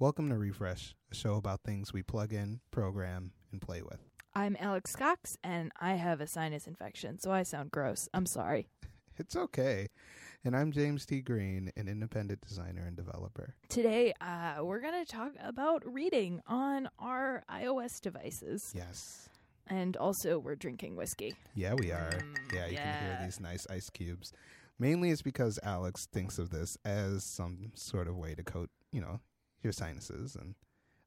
Welcome to Refresh, a show about things we plug in, program, and play with. I'm Alex Cox, and I have a sinus infection, so I sound gross. I'm sorry. It's okay. And I'm James T. Green, an independent designer and developer. Today, uh, we're going to talk about reading on our iOS devices. Yes. And also, we're drinking whiskey. Yeah, we are. Mm, yeah, you can hear these nice ice cubes. Mainly it's because Alex thinks of this as some sort of way to coat, you know, your sinuses and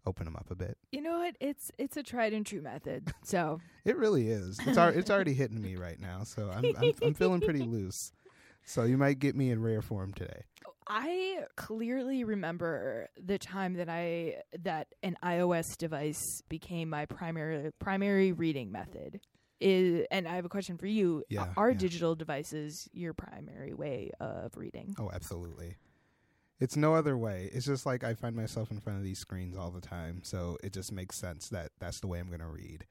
open them up a bit. You know what? It's it's a tried and true method. So It really is. It's ar- it's already hitting me right now, so I'm, I'm I'm feeling pretty loose. So you might get me in rare form today. I clearly remember the time that I that an iOS device became my primary primary reading method. Is and I have a question for you. Yeah, Are yeah. digital devices your primary way of reading? Oh, absolutely. It's no other way. It's just like I find myself in front of these screens all the time, so it just makes sense that that's the way I'm going to read.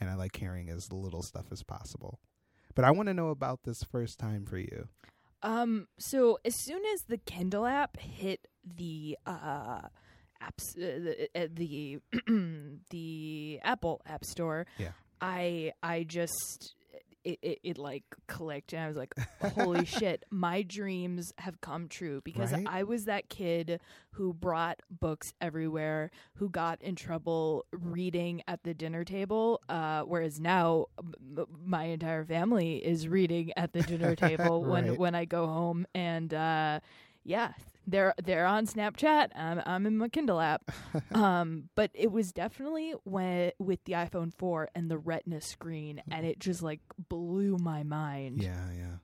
And I like hearing as little stuff as possible. But I want to know about this first time for you. Um. So as soon as the Kindle app hit the uh apps uh, the uh, the the Apple App Store, Yeah. I I just it, it, it like clicked and I was like, holy shit, my dreams have come true because Right? I was that kid who brought books everywhere, who got in trouble reading at the dinner table, uh, whereas now m- my entire family is reading at the dinner table when when I go home and uh, yeah, they're they're on Snapchat. I'm I'm in my Kindle app. um, but it was definitely when with the iPhone 4 and the Retina screen, and it just like blew my mind. Yeah, yeah.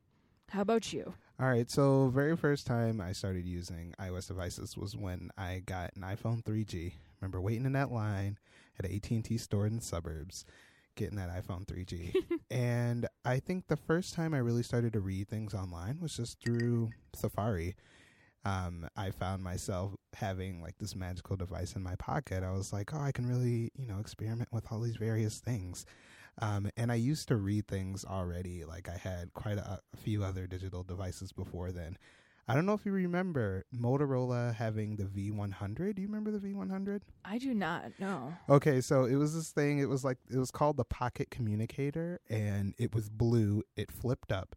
How about you? All right, so very first time I started using iOS devices was when I got an iPhone 3G. Remember waiting in that line at an AT&T store in the suburbs, getting that iPhone 3G. and I think the first time I really started to read things online was just through Safari. Um, I found myself having like this magical device in my pocket. I was like, oh, I can really, you know, experiment with all these various things. Um, and I used to read things already. Like I had quite a, a few other digital devices before then. I don't know if you remember Motorola having the V100. Do you remember the V100? I do not know. Okay, so it was this thing. It was like it was called the Pocket Communicator, and it was blue. It flipped up,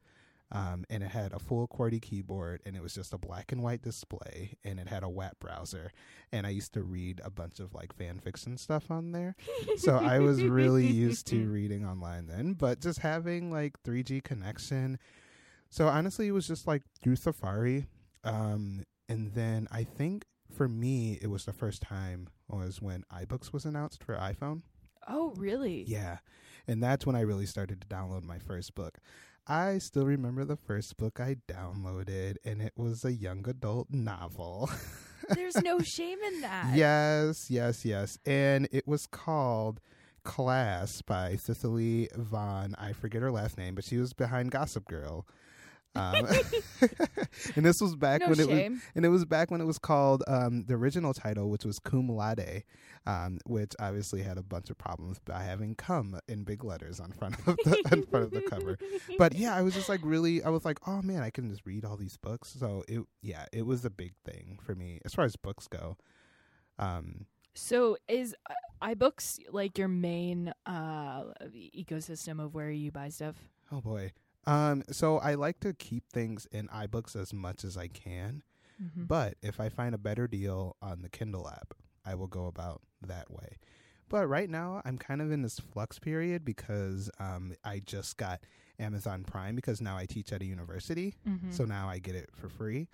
um, and it had a full QWERTY keyboard, and it was just a black and white display, and it had a WAP browser. And I used to read a bunch of like fan fiction stuff on there. so I was really used to reading online then, but just having like 3G connection. So honestly, it was just like through Safari, um, and then I think for me it was the first time was when iBooks was announced for iPhone. Oh, really? Yeah, and that's when I really started to download my first book. I still remember the first book I downloaded, and it was a young adult novel. There's no shame in that. Yes, yes, yes. And it was called Class by Cecily von. I forget her last name, but she was behind Gossip Girl. Um, and this was back No when it was, and it was back when it was called um, the original title, which was Cum Laude, um, which obviously had a bunch of problems by having "cum" in big letters on front of the on front of the cover. But yeah, I was just like really, I was like, oh man, I can just read all these books. So it, yeah, it was a big thing for me as far as books go. Um, So is uh, iBooks like your main uh ecosystem of where you buy stuff? oh boy. Um, so I like to keep things in iBooks as much as I can. Mhm. But if I find a better deal on the Kindle app, I will go about that way. But right now, I'm kind of in this flux period because um, I just got Amazon Prime because now I teach at a university. Mhm. So now I get it for free.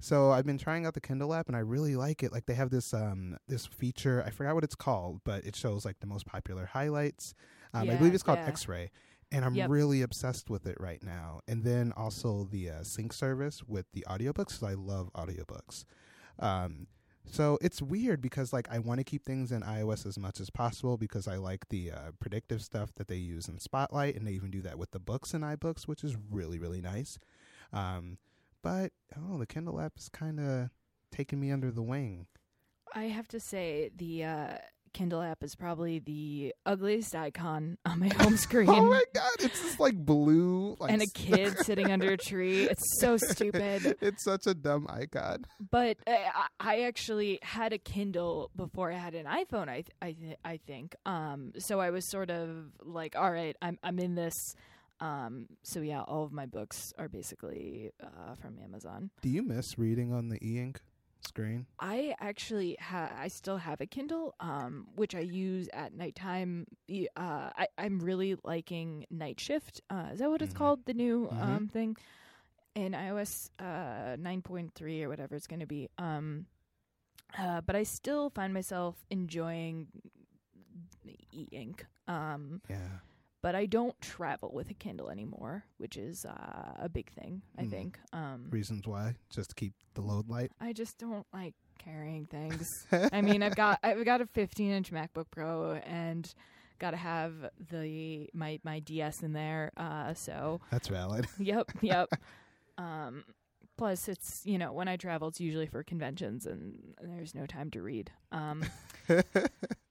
So I've been trying out the Kindle app and I really like it. Like they have this um this feature, I forgot what it's called, but it shows like the most popular highlights. Um, I believe it's called yeah. X-Ray. And I'm Yep. really obsessed with it right now. And then also the uh, sync service with the audiobooks I love audiobooks. Um, so it's weird because like I want to keep things in iOS as much as possible because I like the uh, predictive stuff that they use in Spotlight, and they even do that with the books in iBooks, which is really really nice. Um, but oh, the Kindle app is kind of taking me under the wing. I have to say the uh, Kindle app is probably the ugliest icon on my home screen. Oh my god, it's just like blue, like and a kid sitting under a tree. It's so stupid. It's such a dumb icon. But uh, I, I actually had a Kindle before I had an iPhone. I th- I th- I think. Um, so I was sort of like, all right, I'm I'm in this. Um, so yeah, all of my books are basically uh, from Amazon. Do you miss reading on the e-ink screen? I actually ha- I still have a Kindle, um, which I use at nighttime. Uh, I I'm really liking Night Shift. Uh, is that what it's Mhm. called? The new Mhm. um thing in iOS uh 9.3 or whatever it's going to be. Um, uh, but I still find myself enjoying e-ink. Um, Yeah. But I don't travel with a Kindle anymore, which is uh, a big thing. I Mm. think. Um, Reasons why? Just to keep the load light. I just don't like carrying things. I mean, I've got I've got a 15 inch MacBook Pro and got to have the my my DS in there. Uh, so That's valid. yep, yep. Um, plus, it's you know when I travel, it's usually for conventions and there's no time to read. Um,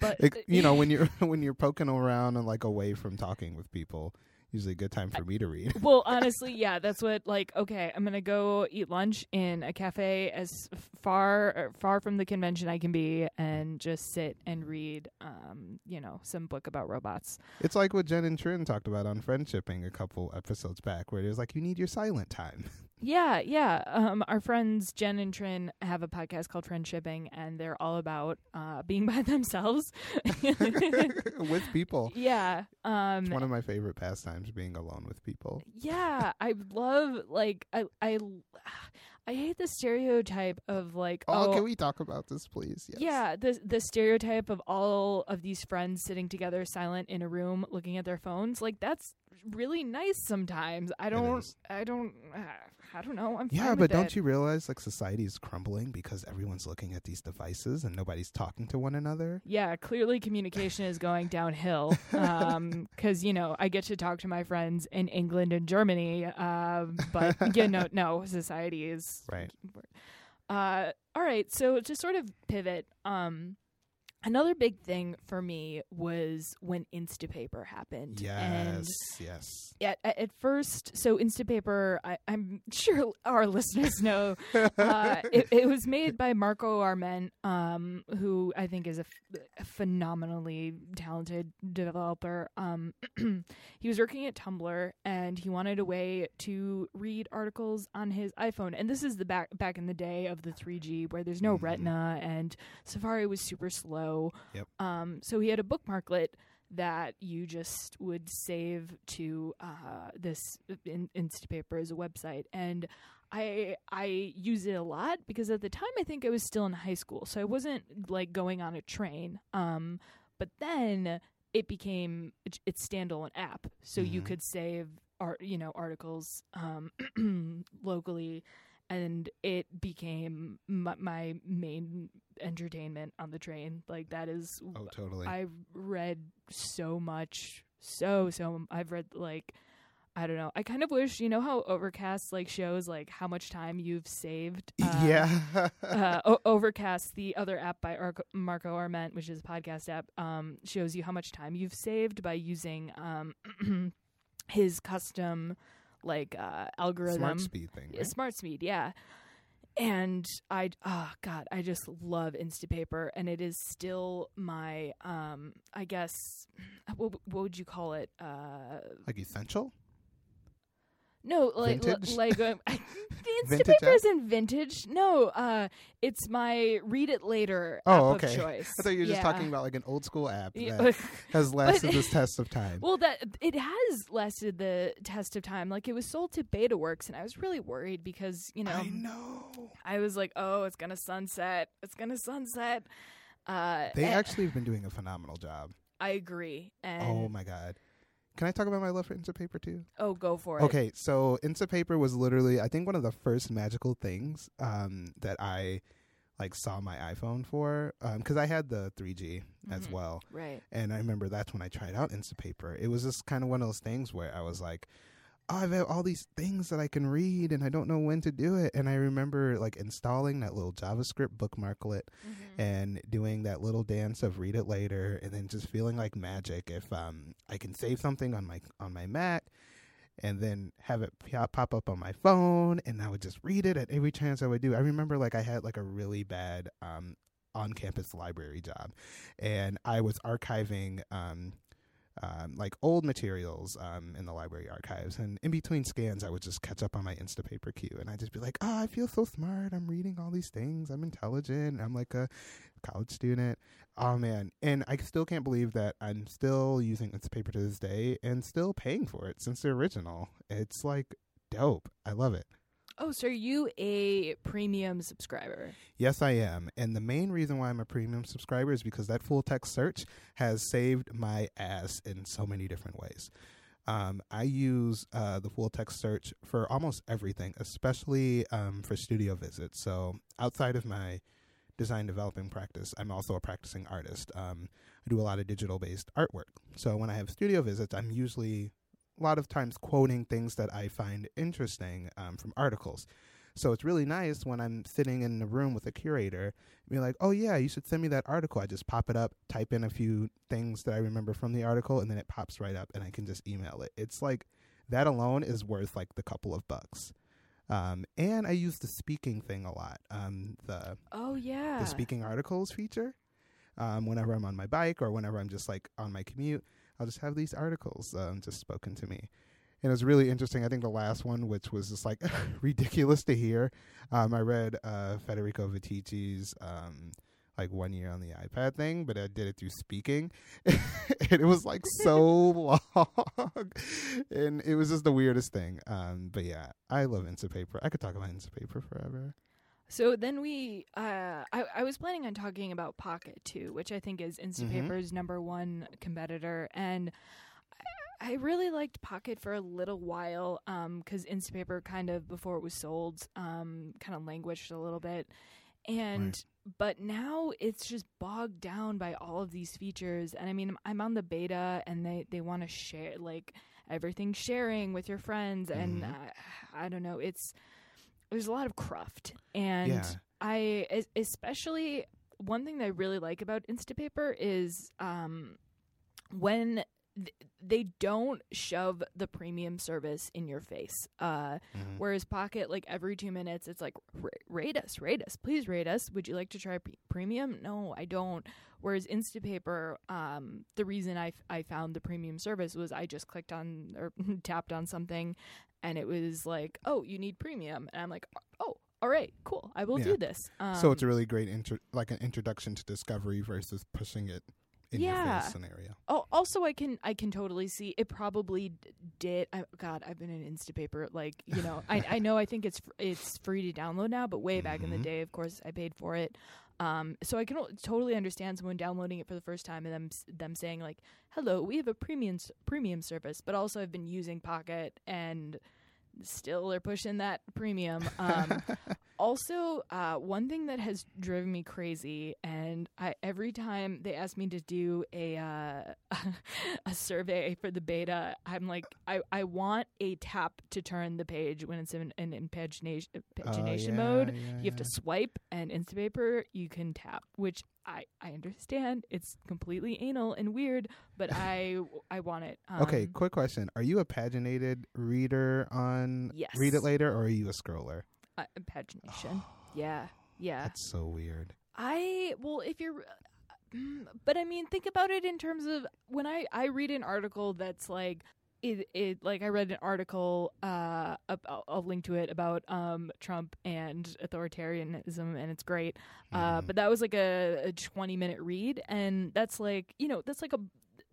but It- you know, when you're when you're poking around and like away from talking with people, usually a good time for me to read. well, honestly, yeah, that's what like. Okay, I'm gonna go eat lunch in a cafe as far far from the convention I can be, and just sit and read, um, you know, some book about robots. It's like what Jen and Trin talked about on friendshipping a couple episodes back, where it was like you need your silent time. Yeah, yeah. Um, our friends Jen and Trin have a podcast called Friendshipping, and they're all about uh being by themselves. with people. yeah. Um, It's one of my favorite pastimes, being alone with people. yeah, I love like I I I hate the stereotype of like Oh, oh can we talk about this, please? Yes. Yeah, the the stereotype of all of these friends sitting together silent in a room looking at their phones, like that's really nice sometimes. I don't. I don't uh, I don't know. I'm Yeah, but don't it. you realize like society is crumbling because everyone's looking at these devices and nobody's talking to one another? Yeah, clearly communication is going downhill. Um, because you know I get to talk to my friends in England and Germany. Um, but yeah, no, no, society is Right. Uh, all right. So to sort of pivot, um, another big thing for me was when Instapaper happened. And Yes, yes. at, at first, so Instapaper, I, I'm sure our listeners know, uh, it, it was made by Marco Arment, um, who I think is a, f- a phenomenally talented developer. Um, he was working at Tumblr and he wanted a way to read articles on his iPhone. And this is the back back in the day of the 3G where there's no Mhm. Retina and Safari was super slow. Yep. Um, so he had a bookmarklet that you just would save to uh, this in, Instapaper as a website, and I I use it a lot because at the time I think I was still in high school, so I wasn't like going on a train. Um, but then it became its standalone app, so you Mhm. could save art, you know, articles um, locally, and it became my, my main entertainment on the train. Like that is Oh, totally. I've read so much, so so. I've read like I don't know. I kind of wish you know how Overcast like shows like how much time you've saved. Uh, yeah. Uh, o- Overcast, the other app by Arco- Marco Arment, which is a podcast app, um, shows you how much time you've saved by using um, his custom like uh, algorithm. Smart speed thing. Yeah, Right? Smart Speed, yeah. And I, oh god, I just love Instapaper, and it is still my, um, I guess, what, what would you call it? Uh, Like essential? No, like Vintage? like um, Instapaper isn't vintage. No, uh, it's my read it later Oh, app okay. of choice. I thought you were just Yeah. talking about like an old school app that has lasted this test of time. Well, that it has lasted the test of time. Like it was sold to BetaWorks, and I was really worried because you know I know. I was like, oh, it's gonna sunset. It's gonna sunset. Uh, They actually have been doing a phenomenal job. I agree. And Oh my god. Can I talk about my love for Instapaper too? oh, go for it. Okay, so Instapaper was literally I think one of the first magical things um, that I like saw my iPhone for because I had the 3G as Mhm. well, Right. and I remember that's when I tried out Instapaper. It was just kind of one of those things where I was like, oh, I've all these things that I can read and I don't know when to do it. And I remember like installing that little JavaScript bookmarklet Mm-hmm. and doing that little dance of read it later and then just feeling like magic if um I can save something on my on my Mac and then have it pop up on my phone and I would just read it at every chance I would do. I remember like I had like a really bad um on campus library job and I was archiving um um, like old materials um, in the library archives. And in between scans, I would just catch up on my Instapaper queue. And I'd just be like, oh, I feel so smart. I'm reading all these things. I'm intelligent. I'm like a college student. Oh, man. And I still can't believe that I'm still using Instapaper to this day and still paying for it since the original. It's like dope. I love it. Oh, so are you a premium subscriber? Yes, I am. And the main reason why I'm a premium subscriber is because that full text search has saved my ass in so many different ways. Um, I use uh, the full text search for almost everything, especially um, for studio visits. So outside of my design developing practice, I'm also a practicing artist. Um, I do a lot of digital based artwork. So when I have studio visits, I'm usually a lot of times quoting things that I find interesting um, from articles. So it's really nice when I'm sitting in the room with a curator, be like, "Oh yeah, you should send me that article." I just pop it up, type in a few things that I remember from the article, and then it pops right up, and I can just email it. It's like that alone is worth like the couple of bucks. Um, and I use the speaking thing a lot. Um, the Oh yeah. the speaking articles feature. Um, whenever I'm on my bike or whenever I'm just like on my commute, I'll just have these articles um, just spoken to me. And it was really interesting. I think the last one, which was just like ridiculous to hear, um, I read uh, Federico Viticci's um, like one year on the iPad thing, but I did it through speaking, and it was like so long, and it was just the weirdest thing. Um, but yeah, I love Instapaper. I could talk about Instapaper forever. So then we, uh, I, I was planning on talking about Pocket too, which I think is Instapaper's number one competitor, and I, I really liked Pocket for a little while, um, because Instapaper kind of before it was sold, um, kind of languished a little bit, and Right. but now it's just bogged down by all of these features, and I mean I'm on the beta, and they they want to share like everything sharing with your friends, and Mhm. uh, I don't know, it's there's a lot of cruft and Yeah. i especially one thing that i really like about instapaper is um when th- they don't shove the premium service in your face. Uh Mhm. whereas pocket like every two minutes it's like "Ra- rate us rate us please rate us. Would you like to try pre- premium? No i don't. Whereas instapaper um the reason I, f- I found the premium service was i just clicked on or tapped on something and it was like oh you need premium. And i'm like oh all right cool. I will Yeah. do this um, so it's a really great intro, like an introduction to discovery versus pushing it in Yeah. scenario. Oh, also, I can I can totally see it. Probably did. I, God, I've been in Instapaper. Like you know, I I know I think it's fr- it's free to download now, but way back in the Mhm. day, of course, I paid for it. Um, so I can o- totally understand someone downloading it for the first time and them s- them saying like, "Hello, we have a premium s- premium service," but also I've been using Pocket and still they're pushing that premium. Um, also, uh, one thing that has driven me crazy, and I every time they ask me to do a uh, a survey for the beta, I'm like, I, I want a tap to turn the page when it's in an in pagination, Oh, pagination yeah, mode. yeah, You have to swipe, and Instapaper you can tap, which I, I understand. It's completely anal and weird, but I I want it. Um, okay, quick question: Are you a paginated reader on Yes. Read It Later, or are you a scroller? Uh, pagination. Yeah, yeah. That's so weird. I well, if you're, mm, but I mean, think about it in terms of when I I read an article that's like. It, it like I read an article uh ab- I'll, link to it about um Trump and authoritarianism and it's great uh Mhm. but that was like a, a 20 minute read and that's like you know that's like a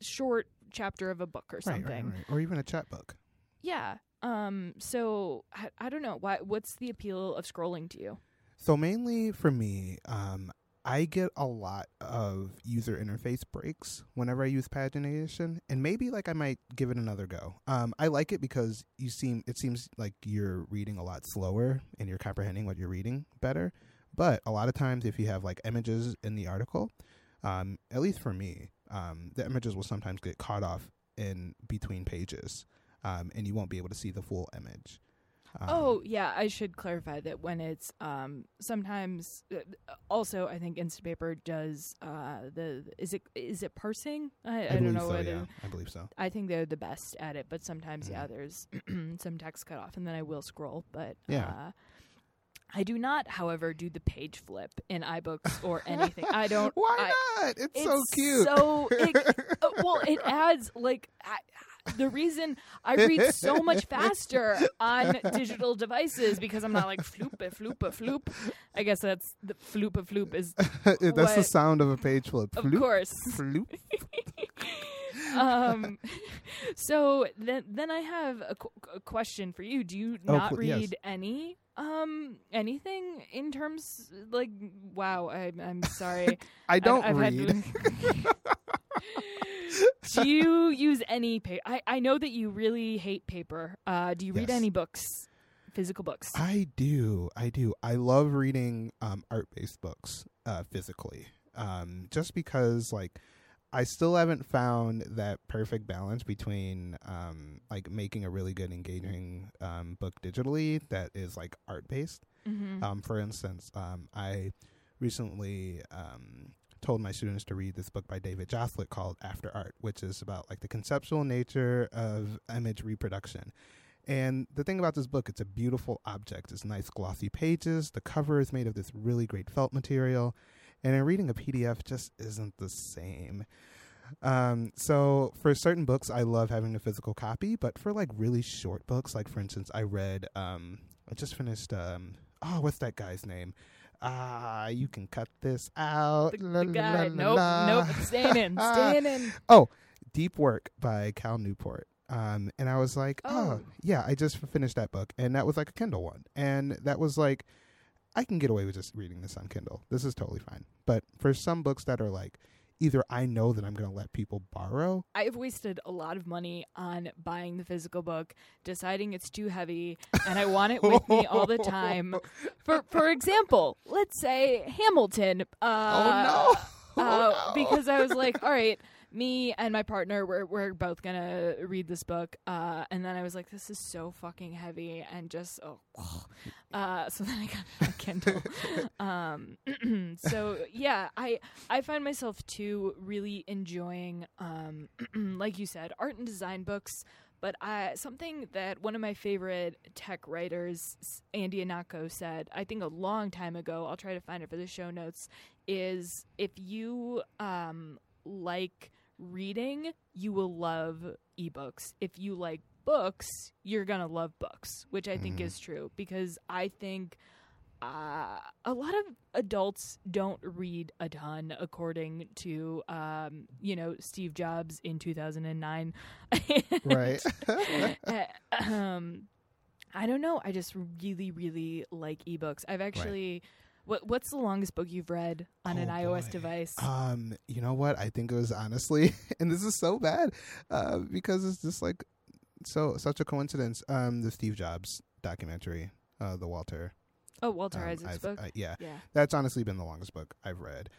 short chapter of a book or right, something right, right, or even a chat book. yeah um so I, I don't know why what's the appeal of scrolling to you So mainly for me, um, I get a lot of user interface breaks whenever I use pagination, and maybe like I might give it another go. Um, I like it because you seem it seems like you're reading a lot slower and you're comprehending what you're reading better. But a lot of times, if you have like images in the article, um, at least for me, um, the images will sometimes get caught off in between pages. Um, and you won't be able to see the full image. Um, oh yeah, I should clarify that when it's um sometimes uh, also I think Instapaper does uh the is it is it parsing? I, I, don't know so, yeah, I believe so. I think they're the best at it, but sometimes yeah, Mhm. there's some text cut off and then I will scroll, but Yeah. uh I do not, however, do the page flip in iBooks or anything. I don't. Why I- not? It's, so cute. So it, uh, well, it adds like I, the reason I read so much faster on digital devices because I'm not like floop a floop a floop. I guess that's the floop a floop is that's the sound of a page flip. of Floop, course. floop. um, so then then I have a, qu- a question for you. Do you Oh, not yes. read any um anything in terms like wow I, I'm sorry I don't I've read. do you use any paper? I, I know that you really hate paper. Uh, do you read Yes. any books, physical books? I do. I do. I love reading um, art based books uh, physically. Um, just because, like, I still haven't found that perfect balance between, um, like, making a really good, engaging um, book digitally that is, like, art based. mm-hmm. Um, for instance, um, I recently um, told my students to read this book by David Joselit called After Art, which is about like the conceptual nature of image reproduction. And the thing about this book, it's a beautiful object. It's nice glossy pages. The cover is made of this really great felt material. And in reading a PDF just isn't the same. Um, so for certain books, I love having a physical copy, but for like really short books, like for instance, I read, um, I just finished, um, oh, what's that guy's name? Ah, you can cut this out. the, La, the guy. la, Nope, la. nope. it's Staying in. Staying in. Oh, Deep Work by Cal Newport. Um, and I was like, oh. Oh. yeah, I just finished that book, and that was like a Kindle one, and that was like, I can get away with just reading this on Kindle. This is totally fine. But for some books that are like, either I know that I'm going to let people borrow, I've wasted a lot of money on buying the physical book, deciding it's too heavy, and I want it with me all the time. For for example, let's say Hamilton. Uh, oh no! uh, Oh, no. because I was like, all right, me and my partner, we're we're both gonna read this book, uh, and then I was like, this is so fucking heavy, and just oh, uh, so then I got on Kindle. um, so yeah, I I find myself too really enjoying, um, like you said, art and design books. But I, something that one of my favorite tech writers, Andy Ihnatko, said, I think a long time ago, I'll try to find it for the show notes, is if you um, like reading, you will love ebooks. If you like books, you're going to love books, which I think Mhm. is true because I think uh, a lot of adults don't read a ton, according to, um, you know, Steve Jobs in 2009. right. Um, I don't know. I just really, really like ebooks. I've actually. What What's the longest book you've read on an Oh, iOS boy. device? Um, you know what? I think it was honestly, and this is so bad, uh, because it's just like so such a coincidence. Um, the Steve Jobs documentary, uh, the Walter. oh, Walter um, Isaac's book. uh, yeah, yeah. that's honestly been the longest book I've read.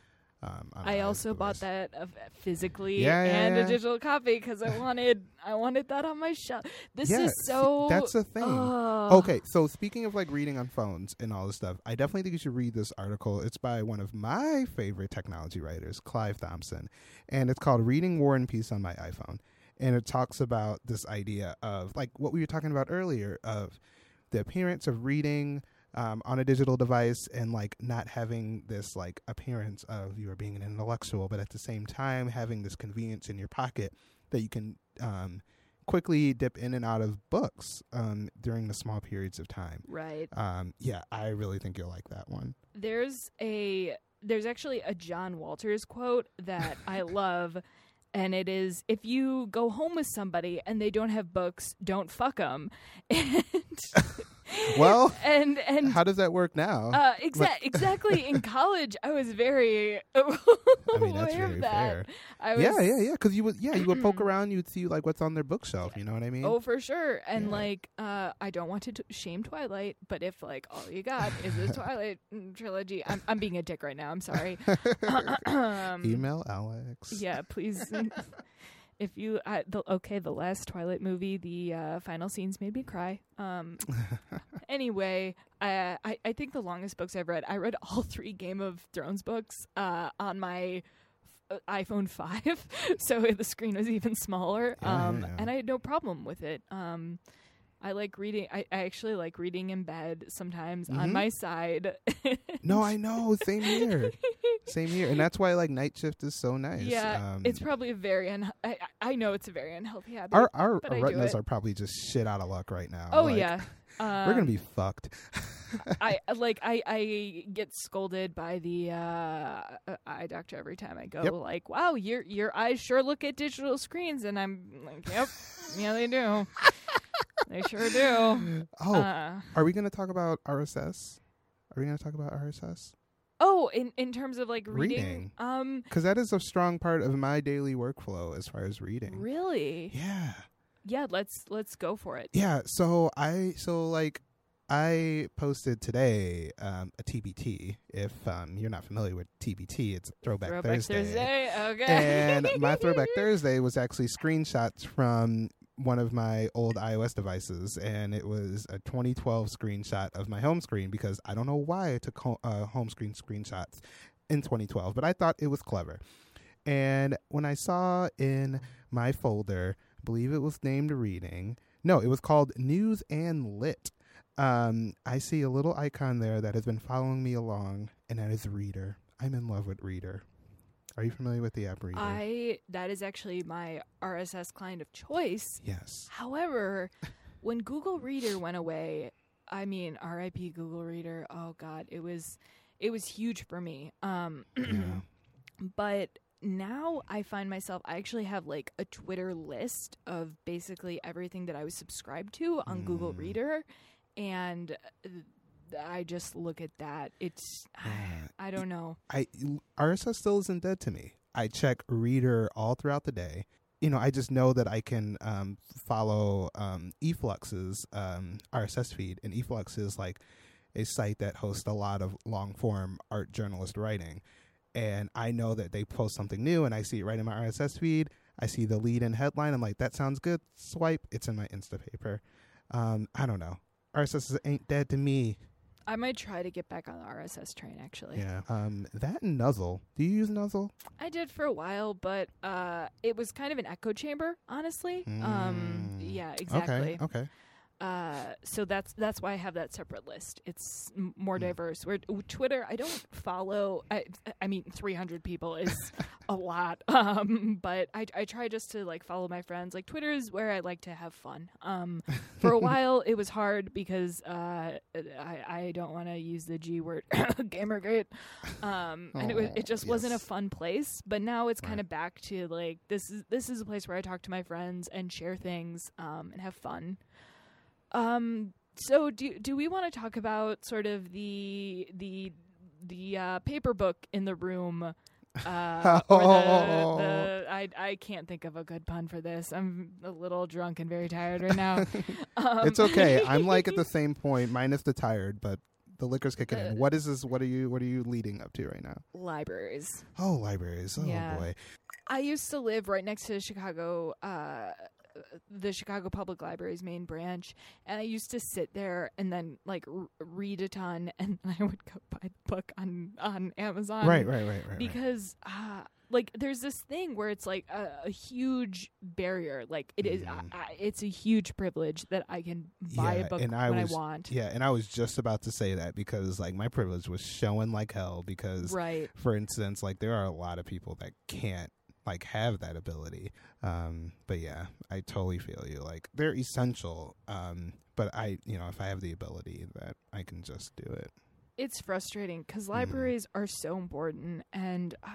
Um, on I also bought that of physically Yeah, yeah, and yeah. a digital copy because I wanted I wanted that on my shelf. This is so. that's the thing. Ugh. Okay, so speaking of like reading on phones and all this stuff, I definitely think you should read this article. It's by one of my favorite technology writers, Clive Thompson, and it's called Reading War and Peace on My iPhone. And it talks about this idea of like what we were talking about earlier of the appearance of reading um, on a digital device and like not having this like appearance of you are being an intellectual, but at the same time having this convenience in your pocket that you can um, quickly dip in and out of books um, during the small periods of time. Right. Um, yeah, I really think you'll like that one. There's a there's actually a John Waters quote that I love. And it is if you go home with somebody and they don't have books, don't fuck them. And Well, and and How does that work now? Uh, exa- exactly. In college, I was very I mean, that's aware very of that. fair. I was, Yeah, yeah, yeah. Because you would, yeah, you would poke around, you'd see like what's on their bookshelf. You know what I mean? Oh, for sure. And Yeah. like, uh, I don't want to t- shame Twilight, but if like all you got is the Twilight mm, trilogy, I'm I'm being a dick right now. I'm sorry. um, Email Alex. yeah, please. If you I, the, okay, the last Twilight movie, the uh, final scenes made me cry. Um, anyway, I, I I think the longest books I've read, I read all three Game of Thrones books uh, on my f- uh, iPhone five, so the screen was even smaller. Yeah, um, yeah, yeah. and I had no problem with it. Um, I like reading. I, I actually like reading in bed sometimes on Mhm. my side. no, I know. Same here. Same here, and that's why like night shift is so nice. Yeah, um, it's probably a very un- I, I know it's a very unhealthy habit. our our, our retinas are probably just shit out of luck right now. oh Like, yeah, um, we're gonna be fucked. I like I I get scolded by the uh, uh, eye doctor every time I go. Yep. Like, wow, your your eyes sure look at digital screens, and I'm like, yep, yeah, they do. They sure do. Oh, Uh, are we gonna talk about RSS? Are we gonna talk about RSS? oh, in in terms of like reading, Reading. um, Because that is a strong part of my daily workflow as far as reading. really, Yeah. yeah. Let's let's go for it. Yeah, so I so like I posted today um, a TBT. If um, you're not familiar with TBT, it's Throwback, Throwback Thursday. Thursday. Okay. and my Throwback Thursday was actually screenshots from one of my old iOS devices, and it was a 2012 screenshot of my home screen because I don't know why I took ho- uh, home screen screenshots in 2012, but I thought it was clever. And when I saw in my folder, I believe it was named Reading. No, it was called News and Lit. Um, I see a little icon there that has been following me along, and that is Reader. I'm in love with Reader. Are you familiar with the app Reader? I that is actually my RSS client of choice. yes. However, when Google Reader went away, I mean, RIP Google Reader. Oh God, it was it was huge for me. Um, Yeah. but now I find myself I actually have like a Twitter list of basically everything that I was subscribed to on Google Mm. Reader, and I just look at that. It's I don't know. I RSS still isn't dead to me. I check Reader all throughout the day. You know, I just know that I can um, follow um, e-flux's um, RSS feed, and eFlux is like a site that hosts a lot of long form art journalist writing. And I know that they post something new, and I see it right in my RSS feed. I see the lead and headline. I'm like, that sounds good. Swipe. It's in my Instapaper. Um, I don't know. RSS ain't dead to me. I might try to get back on the RSS train actually. Yeah. Um, that and Nuzzle. Do you use Nuzzle? I did for a while, but uh, it was kind of an echo chamber, honestly. Um, Mm. yeah, exactly. Okay. Okay. Uh, so that's that's why I have that separate list. It's m- more Mm. diverse. Where Twitter, I don't follow. I, I mean, 300 people is a lot. Um, but I I try just to like follow my friends. Like Twitter is where I like to have fun. Um, for a while it was hard because uh, I I don't want to use the G word, Gamergate. Um, and it was, it just wasn't a fun place. But now it's kind of back to like this is this is a place where I talk to my friends and share things um, and have fun. Um. So do do we want to talk about sort of the the the uh, paper book in the room? Uh, or the, the I I can't think of a good pun for this. I'm a little drunk and very tired right now. Um, it's okay. I'm like at the same point, minus the tired, but the liquor's kicking Uh, in. What is this? What are you? What are you leading up to right now? libraries. Oh, libraries. Oh Yeah. boy. I used to live right next to the Chicago, uh, the Chicago Public Library's main branch, and I used to sit there and then like r- read a ton, and I would go buy the book on on Amazon. right, right, right, right. right. Because uh, like there's this thing where it's like a, a huge barrier. Like it is, Mhm. I, I, it's a huge privilege that I can buy Yeah, a book and when I I, want. Yeah, and I was just about to say that because like my privilege was showing like hell because Right. for instance, like there are a lot of people that can't like have that ability. Um, but yeah, I totally feel you. Like they're essential. Um, but I, you know, if I have the ability, that I can just do it. it's frustrating because Mm-hmm. libraries are so important and uh,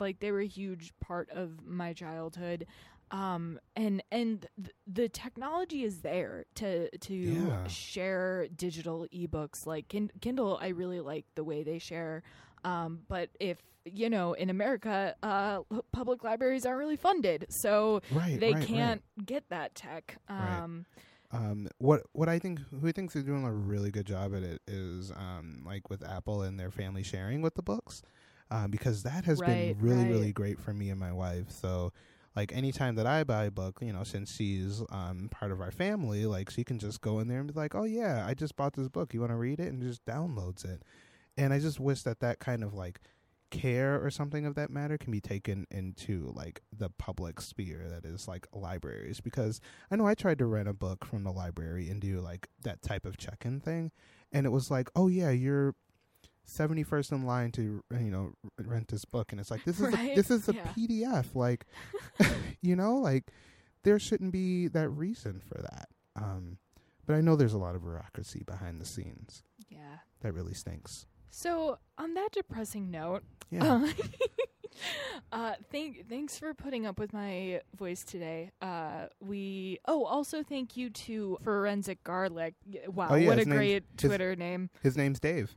like they were a huge part of my childhood um and and th- the technology is there to to Yeah. share digital ebooks like Kin- kindle i really like the way they share um but if you know in america uh public libraries aren't really funded so Right. they right, right. can't get that tech Right. um Um, what what I think who thinks they're doing a really good job at it is um, like with Apple and their family sharing with the books, um, because that has Right, been really right. really great for me and my wife. So, like anytime that I buy a book, you know, since she's um part of our family, like she can just go in there and be like, "Oh yeah, I just bought this book. You want to read it?" and just downloads it. And I just wish that that kind of like care or something of that matter can be taken into like the public sphere that is like libraries because I know I tried to rent a book from the library and do like that type of check-in thing and it was like, "Oh yeah, you're 71st in line to you know rent this book and it's like this is Right? a, this is a Yeah. PDF like you know like there shouldn't be that reason for that um but I know there's a lot of bureaucracy behind the scenes Yeah. that really stinks So on that depressing note, yeah uh, uh, thank thanks for putting up with my voice today. Uh, we oh also thank you to Forensic Garlic. Wow, Oh, yeah, what a his great his- Twitter name. his name's Dave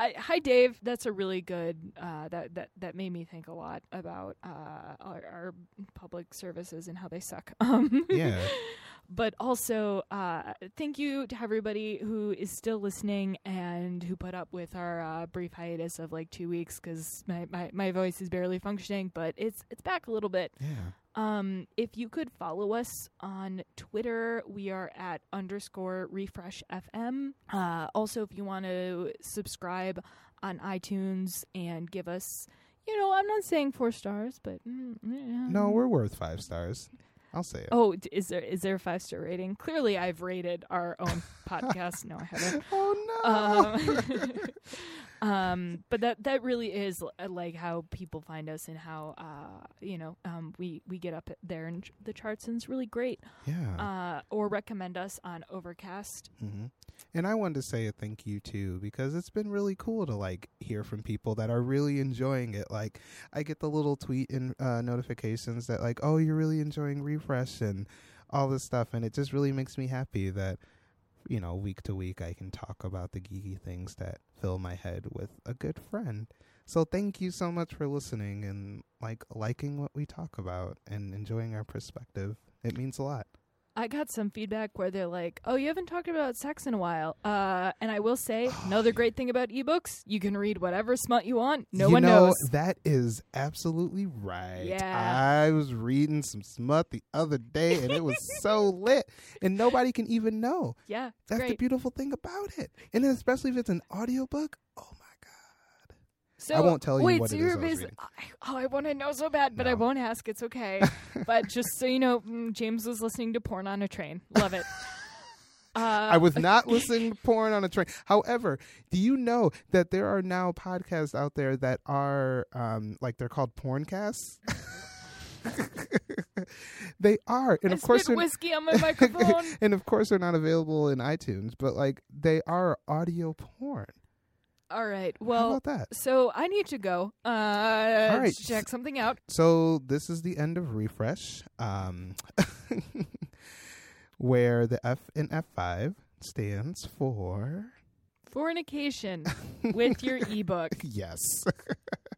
I, hi Dave, that's a really good. Uh, that that that made me think a lot about uh, our, our public services and how they suck. Um, yeah but also uh, thank you to everybody who is still listening and who put up with our uh, brief hiatus of like two weeks because my, my, my voice is barely functioning, but it's it's back a little bit. yeah Um, if you could follow us on Twitter, we are at underscore refresh FM. Uh, also, if you want to subscribe on iTunes and give us, you know, I'm not saying four stars, but mm, yeah. no we're worth five stars I'll say it Oh, d- is there is there a five star rating? Clearly, I've rated our own podcast. No, I haven't. oh no Um, um, but that that really is uh, like how people find us and how uh, you know um, we we get up there in the charts and it's really great. yeah Uh, or recommend us on Overcast. hmm And I wanted to say a thank you too because it's been really cool to like hear from people that are really enjoying it. Like I get the little tweet and uh, notifications that like, oh, you're really enjoying refresh and all this stuff, and it just really makes me happy that you know week to week I can talk about the geeky things that fill my head with a good friend. So thank you so much for listening and like liking what we talk about and enjoying our perspective. It means a lot. I got some feedback where they're like, "Oh, you haven't talked about sex in a while." Uh, and I will say, another great thing about ebooks, you can read whatever smut you want. No you one know, knows. That is absolutely right. Yeah. I was reading some smut the other day and it was so lit. And nobody can even know. Yeah, That's the beautiful thing about it. And then especially if it's an audiobook. Oh my god. So I won't tell you wait, what so it is I was reading. I, oh, I want to know so bad, but I won't ask. It's okay. but just so you know, mm, James was listening to porn on a train. Love it. Uh, I was not listening to porn on a train. However, do you know that there are now podcasts out there that are um like they're called porncasts? they are. And I of course whiskey on my microphone. and of course they're not available in iTunes, but like they are audio porn. All right. How Well, about that? so I need to go. Uh, All right. check something out. So this is the end of refresh, um, where the F in F five stands for Fornication with your ebook. yes.